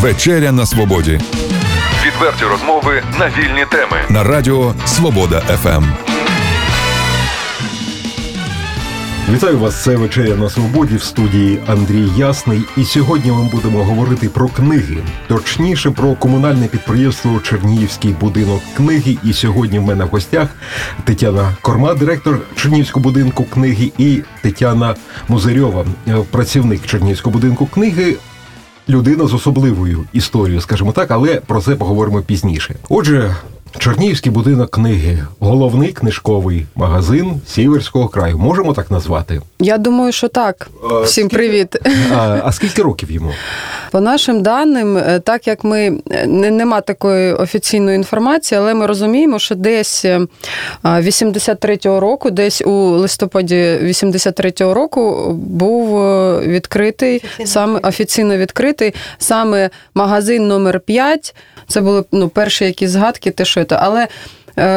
Вечеря на свободі Відверті розмови на вільні теми. на радіо Свобода. ФМ. Вітаю вас, це вечеря на свободі в студії Андрій Ясний. І сьогодні ми будемо говорити про книги, точніше про комунальне підприємство Чернігівський будинок книги. І сьогодні в мене в гостях Тетяна Корма, директор Чернігівського будинку книги, і Тетяна Музарьова, е, працівник Чернігівського будинку книги. Людина з особливою історією, скажімо так, але про це поговоримо пізніше. Отже, Чернігівський будинок книги, головний книжковий магазин Сіверського краю. Можемо так назвати? Я думаю, що так. Е, Всім скільки- привіт. А, а скільки років йому? По нашим даним, е, так як ми е, не нема такої офіційної інформації, але ми розуміємо, що десь е, а, 83-го року, десь у листопаді 83-го року був е, відкритий саме офіційно відкритий саме магазин номер 5 Це були ну, перші якісь згадки, те, що це. Але е,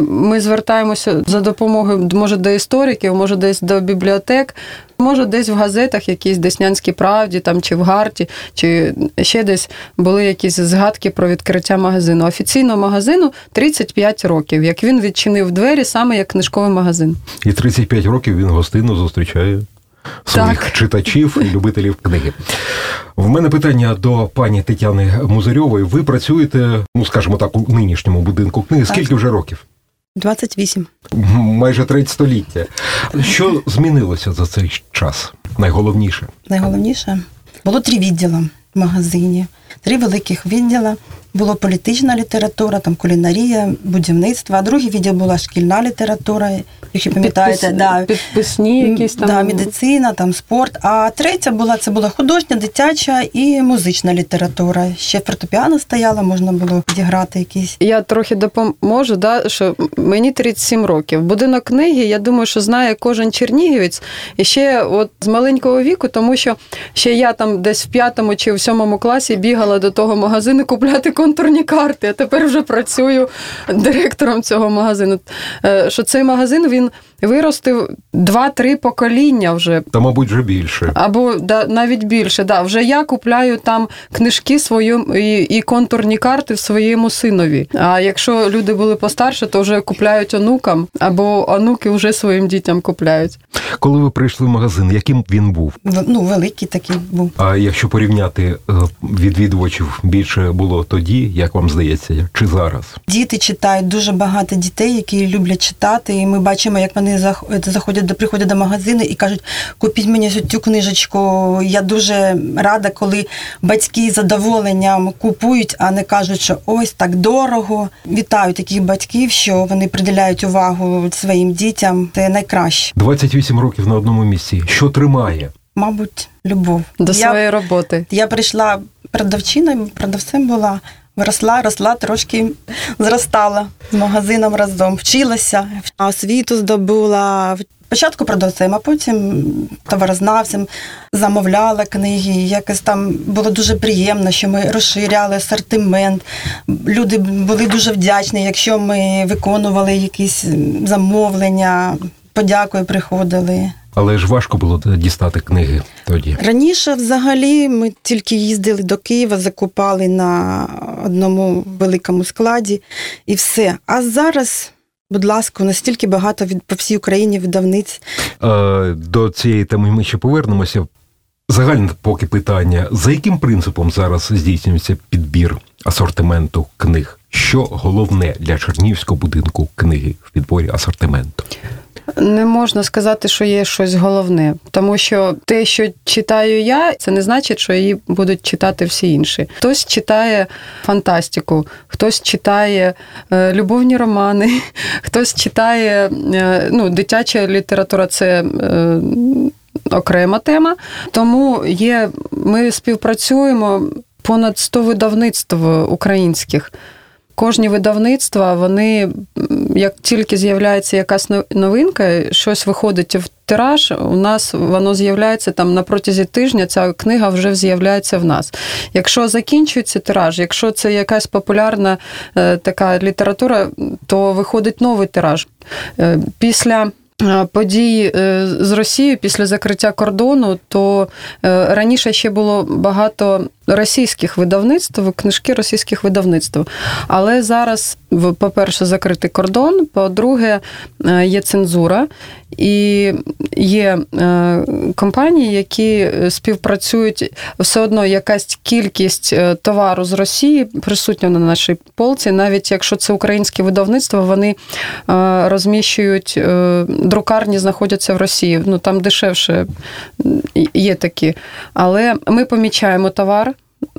ми звертаємося за допомогою, може, до істориків, може, десь до бібліотек, може, десь в газетах, якісь Деснянській правді, там, чи в Гарті, чи ще десь були якісь згадки про відкриття магазину. Офіційно магазину 35 років, як він відчинив двері саме як книжковий магазин. І 35 років він гостинно зустрічає своїх Так. читачів і любителів книги. В мене питання до пані Тетяни Музарьової. Ви працюєте, ну скажімо так, у нинішньому будинку книги. Скільки вже років? 28. Майже треть століття. Що змінилося за цей час? Найголовніше. Найголовніше було три відділи в магазині, три великих відділа. Було політична література, там кулінарія, будівництво. А другий відділ була шкільна література, якщо пам'ятаєте, Підпис- да, підписні якісь там. да, медицина, там спорт. А третя була це була художня, дитяча і музична література. Ще фортепіано стояло, можна було відіграти якісь. Я трохи допоможу, да, що мені 37 років. Будинок книги, я думаю, що знає кожен чернігівець. І ще от з маленького віку, тому що ще я там десь в п'ятому чи в сьомому класі бігала до того магазину купляти контурні карти. А тепер вже працюю директором цього магазину. Е, Що цей магазин він виростив 2-3 покоління вже. Та, мабуть, вже більше. Або да, навіть більше. Да. Вже я купляю там книжки своєму і, і контурні карти своєму синові. А якщо люди були постарше, то вже купляють онукам, або онуки вже своїм дітям купляють. Коли ви прийшли в магазин, яким він був? В- Ну, великий такий був. А якщо порівняти е, відвідувачів більше було тоді, як вам здається, чи зараз? Діти читають дуже багато дітей, які люблять читати. І ми бачимо, як вони зах- заходять приходять до магазину і кажуть: купіть мені ось цю книжечку. Я дуже рада, коли батьки з задоволенням купують, а не кажуть, що ось так дорого. Вітаю таких батьків, що вони приділяють увагу своїм дітям. Це найкраще. 28 років на одному місці. Що тримає? Мабуть, любов. До Я- своєї роботи. я прийшла продавчиною, продавцем була. Росла, росла, трошки зростала з магазином разом, вчилася, освіту здобула. Спочатку продавцем, а потім товарознавцем замовляла книги. Якось там було дуже приємно, що ми розширяли асортимент. Люди були дуже вдячні, якщо ми виконували якісь замовлення, подякою приходили. Але ж важко було дістати книги тоді. Раніше, взагалі, ми тільки їздили до Києва, закупали на одному великому складі і все. А зараз, будь ласка, настільки багато від по всій Україні видавниць. Е, До цієї теми ми ще повернемося. Загальне поки питання: за яким принципом зараз здійснюється підбір асортименту книг? Що головне для Чернігівського будинку книги в підборі асортименту? Не можна сказати, що є щось головне, тому що те, що читаю я, це не значить, що її будуть читати всі інші. Хтось читає фантастику, хтось читає е, любовні романи, хтось читає е, ну, дитяча література це. Е, Окрема тема, тому є. Ми співпрацюємо понад 100 видавництв українських. Кожні видавництва, вони як тільки з'являється якась новинка, щось виходить в тираж, у нас воно з'являється там на протязі тижня. Ця книга вже з'являється в нас. Якщо закінчується тираж, якщо це якась популярна е, така література, то виходить новий тираж. Е, після подій е, з Росією після закриття кордону, то е, раніше ще було багато російських видавництв, книжки російських видавництв. Але зараз, по-перше, закритий кордон, по-друге, е, є цензура, і є е, компанії, які співпрацюють все одно якась кількість е, товару з Росії присутня на нашій полці, навіть якщо це українське видавництво, вони е, розміщують е, друкарні, знаходяться в Росії. Ну там дешевше є такі. Але ми помічаємо товар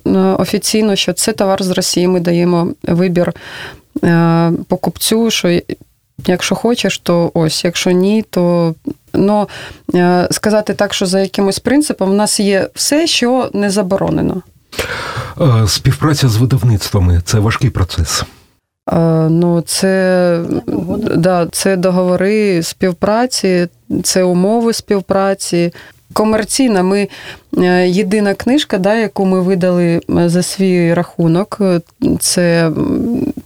е, офіційно, що це товар з Росії. Ми даємо вибір е, покупцю, що якщо хочеш, то ось, якщо ні, то. Ну, сказати так, що за якимось принципом в нас є все, що не заборонено. Е, Співпраця з видавництвами це важкий процес. Е, Ну, це, да, це договори співпраці, це умови співпраці. Комерційна, ми єдина книжка, да, яку ми видали за свій рахунок. Це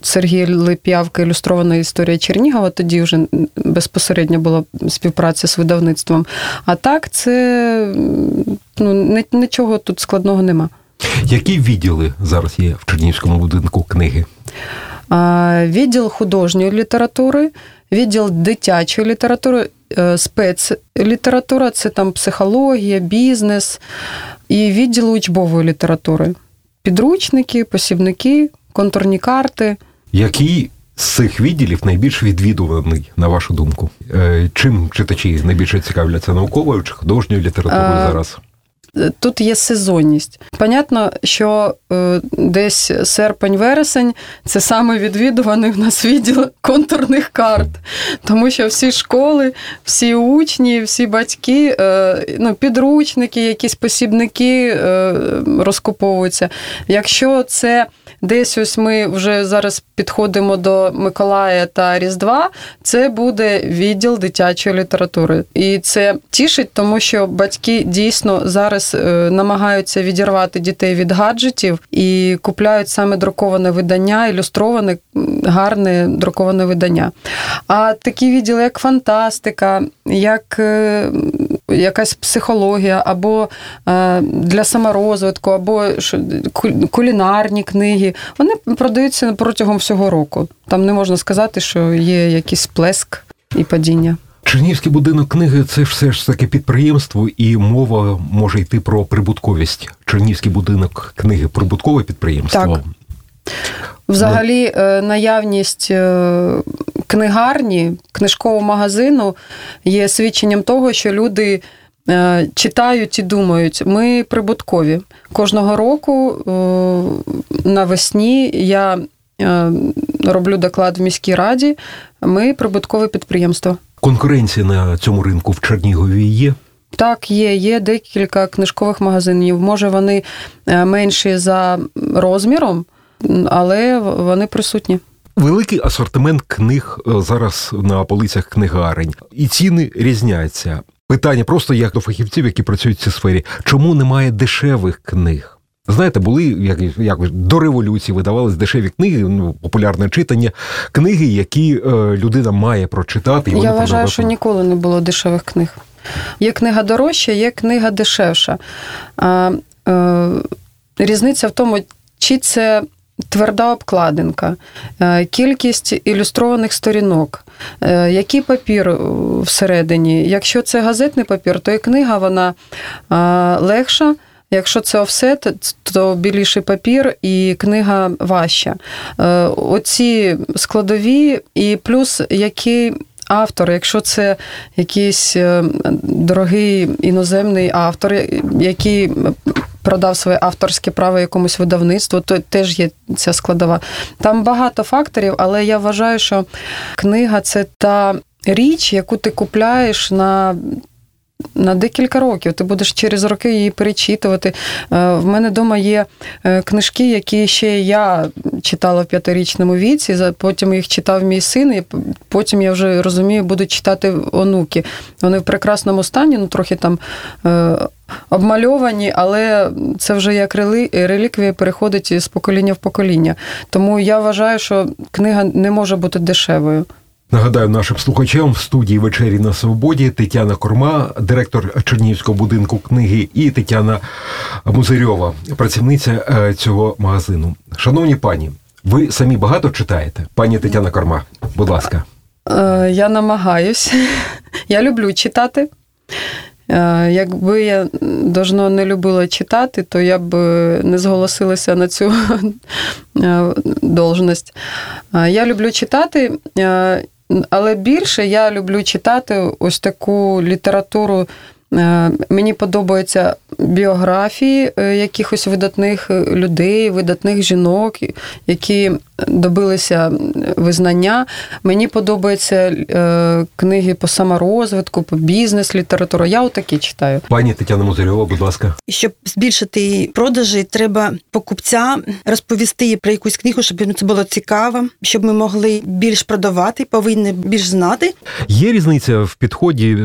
м, Сергій Лип'явка, ілюстрована історія Чернігова. Тоді вже безпосередньо була співпраця з видавництвом. А так, це ну, нічого тут складного нема. Які відділи зараз є в Чернігівському будинку книги? Відділ художньої літератури, відділ дитячої літератури, е, спецлітература це там психологія, бізнес і відділ учбової літератури. Підручники, посібники, контурні карти. Який з цих відділів найбільш відвідуваний, на вашу думку? Е, Чим читачі найбільше цікавляться науковою чи художньою літературою Е, зараз? Тут є сезонність. Понятно, що е, десь серпень-вересень це саме відвідуваний в нас відділ контурних карт, тому що всі школи, всі учні, всі батьки, е, ну, підручники, якісь посібники е, розкуповуються. Якщо це десь ось ми вже зараз підходимо до Миколая та Різдва, це буде відділ дитячої літератури. І це тішить, тому що батьки дійсно зараз е, намагаються відірвати дітей від гаджетів і купляють саме друковане видання, ілюстроване, гарне друковане видання. А такі відділи, як фантастика, як е, якась психологія, або е, для саморозвитку, або кулінарні книги, вони продаються протягом всього року. Там не можна сказати, що є якийсь сплеск і падіння. Чернігівський будинок книги це ж все ж таки підприємство, і мова може йти про прибутковість. Чернігівський будинок книги прибуткове підприємство. Так. Взагалі, е, наявність е, книгарні, книжкового магазину є свідченням того, що люди е, читають і думають. Ми прибуткові. Кожного року навесні я роблю доклад в міській раді. Ми прибуткове підприємство. Конкуренція на цьому ринку в Чернігові є. Так, є, є декілька книжкових магазинів. Може, вони менші за розміром, але вони присутні. Великий асортимент книг е, зараз на полицях книгарень, і ціни різняться. Питання просто як до фахівців, які працюють в цій сфері, чому немає дешевих книг? Знаєте, були як, якось до революції видавались дешеві книги, ну, популярне читання, книги, які е, людина має прочитати. І Я вважаю, продавати. що ніколи не було дешевих книг. Є книга дорожча, є книга дешевша. А, е, різниця в тому, чи це тверда обкладинка, е, кількість ілюстрованих сторінок, е, який папір е, всередині. Якщо це газетний папір, то і книга вона легша. Якщо це офсет, то біліший папір і книга важча. Оці складові, і плюс який автор, якщо це якийсь дорогий іноземний автор, який продав своє авторське право якомусь видавництву, то теж є ця складова. Там багато факторів, але я вважаю, що книга це та річ, яку ти купляєш на на декілька років. Ти будеш через роки її перечитувати. Е, В мене вдома є е, книжки, які ще я читала в п'ятирічному віці, потім їх читав мій син, і потім я вже розумію, буду читати онуки. Вони в прекрасному стані, ну трохи там. Обмальовані, але це вже як реліквія переходить з покоління в покоління. Тому я вважаю, що книга не може бути дешевою. Нагадаю нашим слухачам в студії вечері на свободі Тетяна Корма, директор Чернігівського будинку книги, і Тетяна Музирьова, працівниця е, цього магазину. Шановні пані, ви самі багато читаєте? Пані Тетяна Корма, будь ласка. Е, Я намагаюсь. Я люблю читати. Е, Якби я давно не любила читати, то я б не зголосилася на цю е, должність. Е, Я люблю читати, е, але більше я люблю читати ось таку літературу. Е, Мені подобаються біографії е, якихось видатних людей, видатних жінок, які добилися визнання. Мені подобаються е, книги по саморозвитку, по бізнес-літературу. Я отакі читаю. Пані Тетяна Музирьова, будь ласка. Щоб збільшити продажі, треба покупцям розповісти про якусь книгу, щоб це було цікаво, щоб ми могли більш продавати, повинні більш знати. Є різниця в підході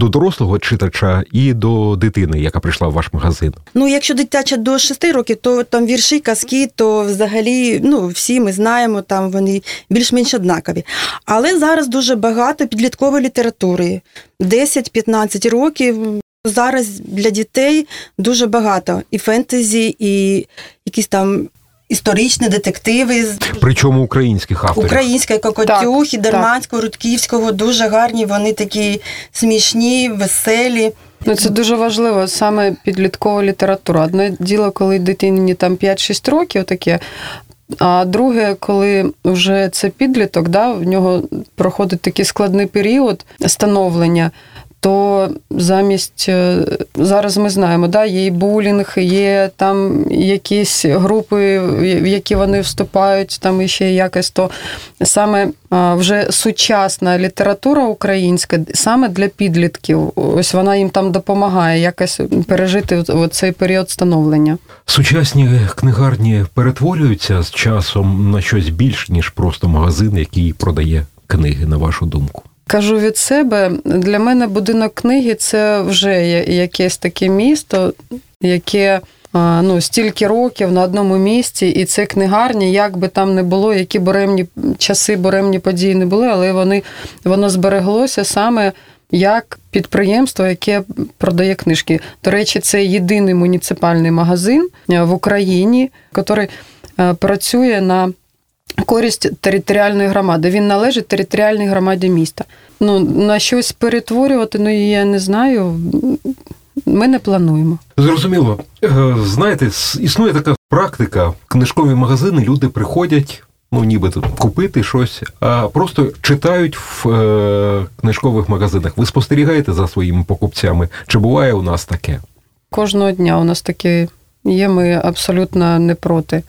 до дорослого читача і до дитини, яка прийшла в ваш магазин. Ну, якщо дитяча до 6 років, то там вірші, казки, то взагалі ну, всі ми знаємо, там вони більш-менш однакові. Але зараз дуже багато підліткової літератури. 10-15 років. Зараз для дітей дуже багато і фентезі, і якісь там історичні детективи з Причому українських авторів. Українська Кокотюхи, Так, Дерманського, Рудківського дуже гарні. Вони такі смішні, веселі. Ну, це дуже важливо, саме підліткова література. Одне діло, коли дитині там 5-6 років таке. А друге, коли вже це підліток, да, в нього проходить такий складний період становлення, то замість е, зараз ми знаємо, да, є булінг, є там якісь групи, в які вони вступають, там іще якось то саме вже сучасна література українська, саме для підлітків. Ось вона їм там допомагає якось пережити цей період становлення. Сучасні книгарні перетворюються з часом на щось більш, ніж просто магазин, який продає книги, на вашу думку. Кажу від себе, для мене будинок книги це вже якесь таке місто, яке ну, стільки років на одному місці, і це книгарня, як би там не було, які буремні часи, буремні події не були, але вони, воно збереглося саме як підприємство, яке продає книжки. До речі, це єдиний муніципальний магазин в Україні, який працює на користь територіальної громади. Він належить територіальній громаді міста. Ну, на щось перетворювати, ну я не знаю. Ми не плануємо. Зрозуміло. Е, Знаєте, існує така практика. В книжкові магазини люди приходять, ну нібито купити щось, а просто читають в е, книжкових магазинах. Ви спостерігаєте за своїми покупцями? Чи буває у нас таке? Кожного дня у нас таке є, ми абсолютно не проти.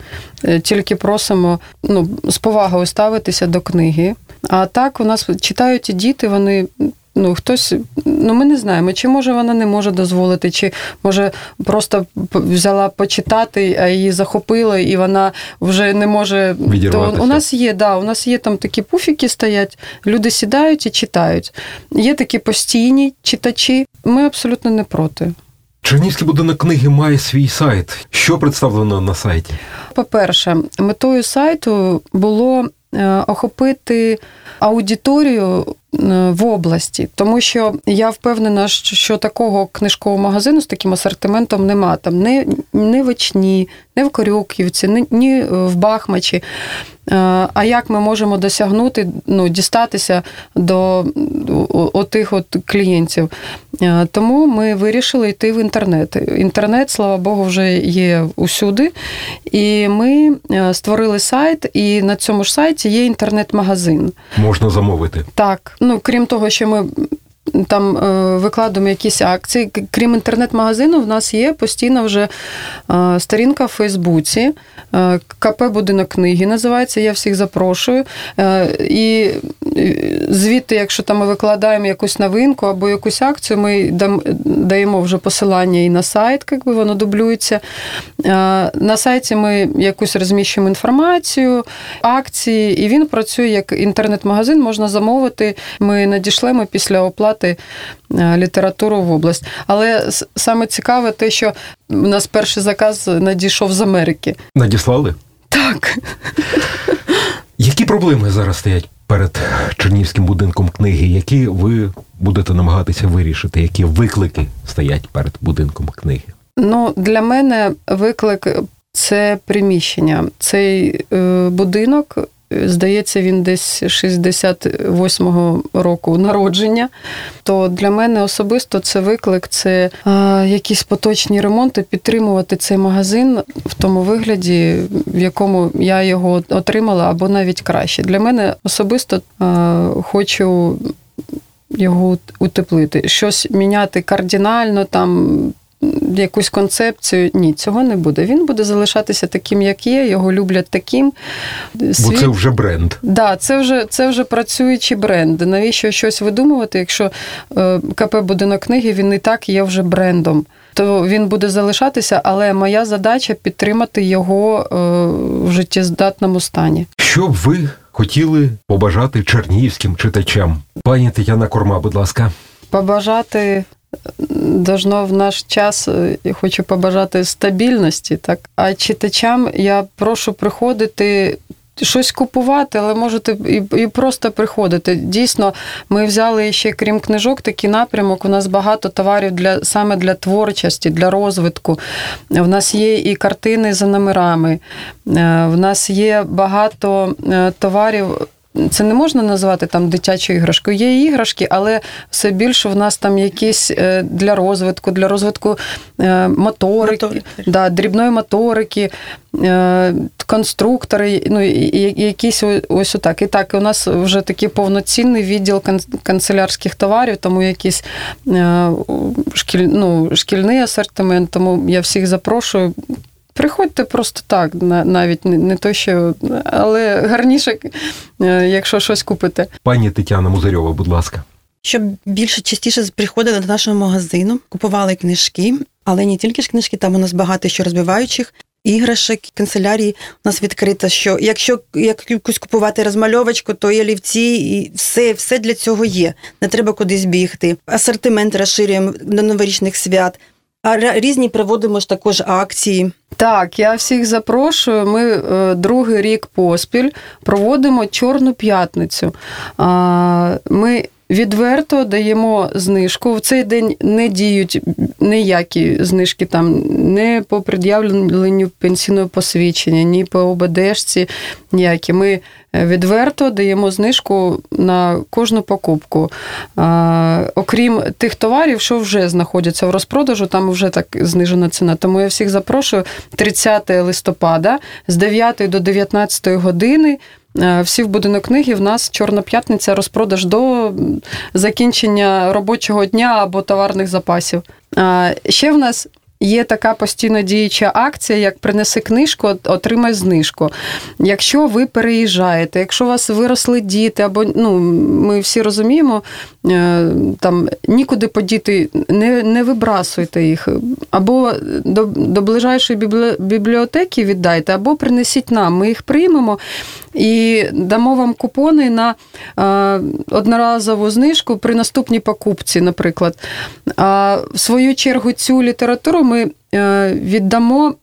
Е, Тільки просимо ну, з повагою ставитися до книги. А так у нас читають і діти, вони. Ну, хтось, ну ми не знаємо, чи може вона не може дозволити, чи може просто взяла почитати, а її захопило, і вона вже не може. То у нас є, да, у нас є там такі пуфіки стоять, люди сідають і читають. Є такі постійні читачі. Ми абсолютно не проти. Чернівський будинок книги має свій сайт. Що представлено на сайті? По-перше, метою сайту було е, охопити аудиторію в області, тому що я впевнена, що такого книжкового магазину з таким асортиментом нема. Там не, не в Ічні, не в Корюківці, ні, ні в Бахмачі. Е, А як ми можемо досягнути, ну, дістатися до отих от клієнтів? Е, Тому ми вирішили йти в інтернет. Інтернет, слава Богу, вже є усюди. І ми е, створили сайт, і на цьому ж сайті є інтернет-магазин. Можна замовити. Так, ну крім того, що ми там викладемо викладуємо якісь акції. Крім інтернет-магазину, в нас є постійно вже е, сторінка в Фейсбуці. е, КП Будинок книги називається. Я всіх запрошую. Е, І е, звідти, якщо там ми викладаємо якусь новинку або якусь акцію, ми даємо вже посилання і на сайт, якби воно дублюється. Е, На сайті ми якусь розміщуємо інформацію, акції, і він працює як інтернет-магазин, можна замовити. Ми надішлемо після оплати е, літературу в область. Але саме цікаве те, що у нас перший заказ надійшов з Америки. Надіслали? Так. Які проблеми зараз стоять перед Чернівським будинком книги, які ви будете намагатися вирішити, які виклики стоять перед будинком книги? Ну, для мене виклик це приміщення. Цей е, будинок, здається, він десь 68-го року народження. То для мене особисто це виклик, це е, якісь поточні ремонти, підтримувати цей магазин в тому вигляді, в якому я його отримала, або навіть краще. Для мене особисто е, хочу. Його утеплити, щось міняти кардинально, там якусь концепцію. Ні, цього не буде. Він буде залишатися таким, як є. Його люблять таким. Світ... Бо це вже бренд. Да, це вже це вже працюючі бренди. Навіщо щось видумувати, якщо е, КП будинок книги він і так є вже брендом. То він буде залишатися, але моя задача підтримати його е, в життєздатному стані. Що б ви хотіли побажати чернігівським читачам? Пані Тетяна Корма, будь ласка, побажати должно в наш час, я хочу побажати стабільності. Так? А читачам я прошу приходити. Щось купувати, але можете і і просто приходити. Дійсно, ми взяли ще, крім книжок, такий напрямок. У нас багато товарів для саме для творчості, для розвитку. В нас є і картини за номерами, в нас є багато товарів це не можна назвати там дитячою іграшкою. Є іграшки, але все більше в нас там якісь е, для розвитку, для розвитку е, моторики, Мотор. да, дрібної моторики, е, конструктори, ну якісь ось отак. І так, у нас вже такий повноцінний відділ канцелярських товарів, тому якийсь шкіль, ну, шкільний асортимент. Тому я всіх запрошую. Приходьте просто так, навіть не, не то, що, але гарніше, е, якщо щось купите. Пані Тетяна Музарьова, будь ласка. Щоб більше частіше приходили до нашого магазину, купували книжки, але не тільки ж книжки, там у нас багато що розбиваючих. Іграшок, канцелярії у нас відкрита, що якщо якусь купувати розмальовочку, то і олівці, і все все для цього є. Не треба кудись бігти. Асортимент розширюємо до новорічних свят. А різні проводимо ж також акції. Так, я всіх запрошую. Ми е, другий рік поспіль проводимо Чорну п'ятницю. Ми відверто даємо знижку. В цей день не діють ніякі знижки там не по пред'явленню пенсійного посвідчення, ні по ОБДшці, ніякі. Ми відверто даємо знижку на кожну покупку. А, Окрім тих товарів, що вже знаходяться в розпродажу, там вже так знижена ціна. Тому я всіх запрошую 30 листопада з 9 до 19 години. Всі в будинок книги в нас Чорна п'ятниця розпродаж до закінчення робочого дня або товарних запасів. Ще в нас Є така постійно діюча акція, як принеси книжку, отримай знижку. Якщо ви переїжджаєте, якщо у вас виросли діти, або ну ми всі розуміємо, е, там нікуди подіти, не не вибрасуйте їх, або до до ближайшої бібліотеки віддайте, або принесіть нам. Ми їх приймемо і дамо вам купони на е, одноразову знижку при наступній покупці, наприклад. А в свою чергу цю літературу ми е, віддамо.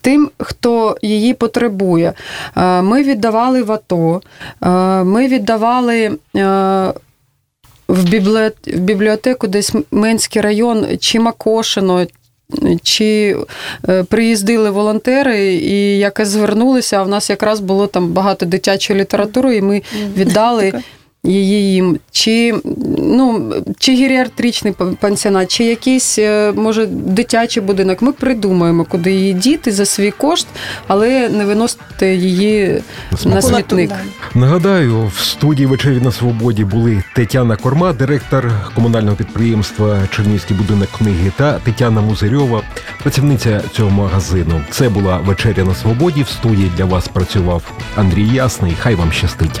Тим, хто її потребує. Е, ми віддавали в АТО, ми віддавали в бібліотеку десь Менський район, чи Макошино, чи е, приїздили волонтери і якось звернулися, а в нас якраз було там багато дитячої літератури, і ми віддали її їм, чи ну, чи геріатричний пансіонат, чи якийсь, е, може, дитячий будинок. Ми придумаємо, куди її діти за свій кошт, але не виносити її на смітник. Нагадаю, в студії вечері на свободі були Тетяна Корма, директор комунального підприємства Чернівський будинок книги, та Тетяна Музирьова, працівниця цього магазину. Це була вечеря на свободі. В студії для вас працював Андрій Ясний. Хай вам щастить.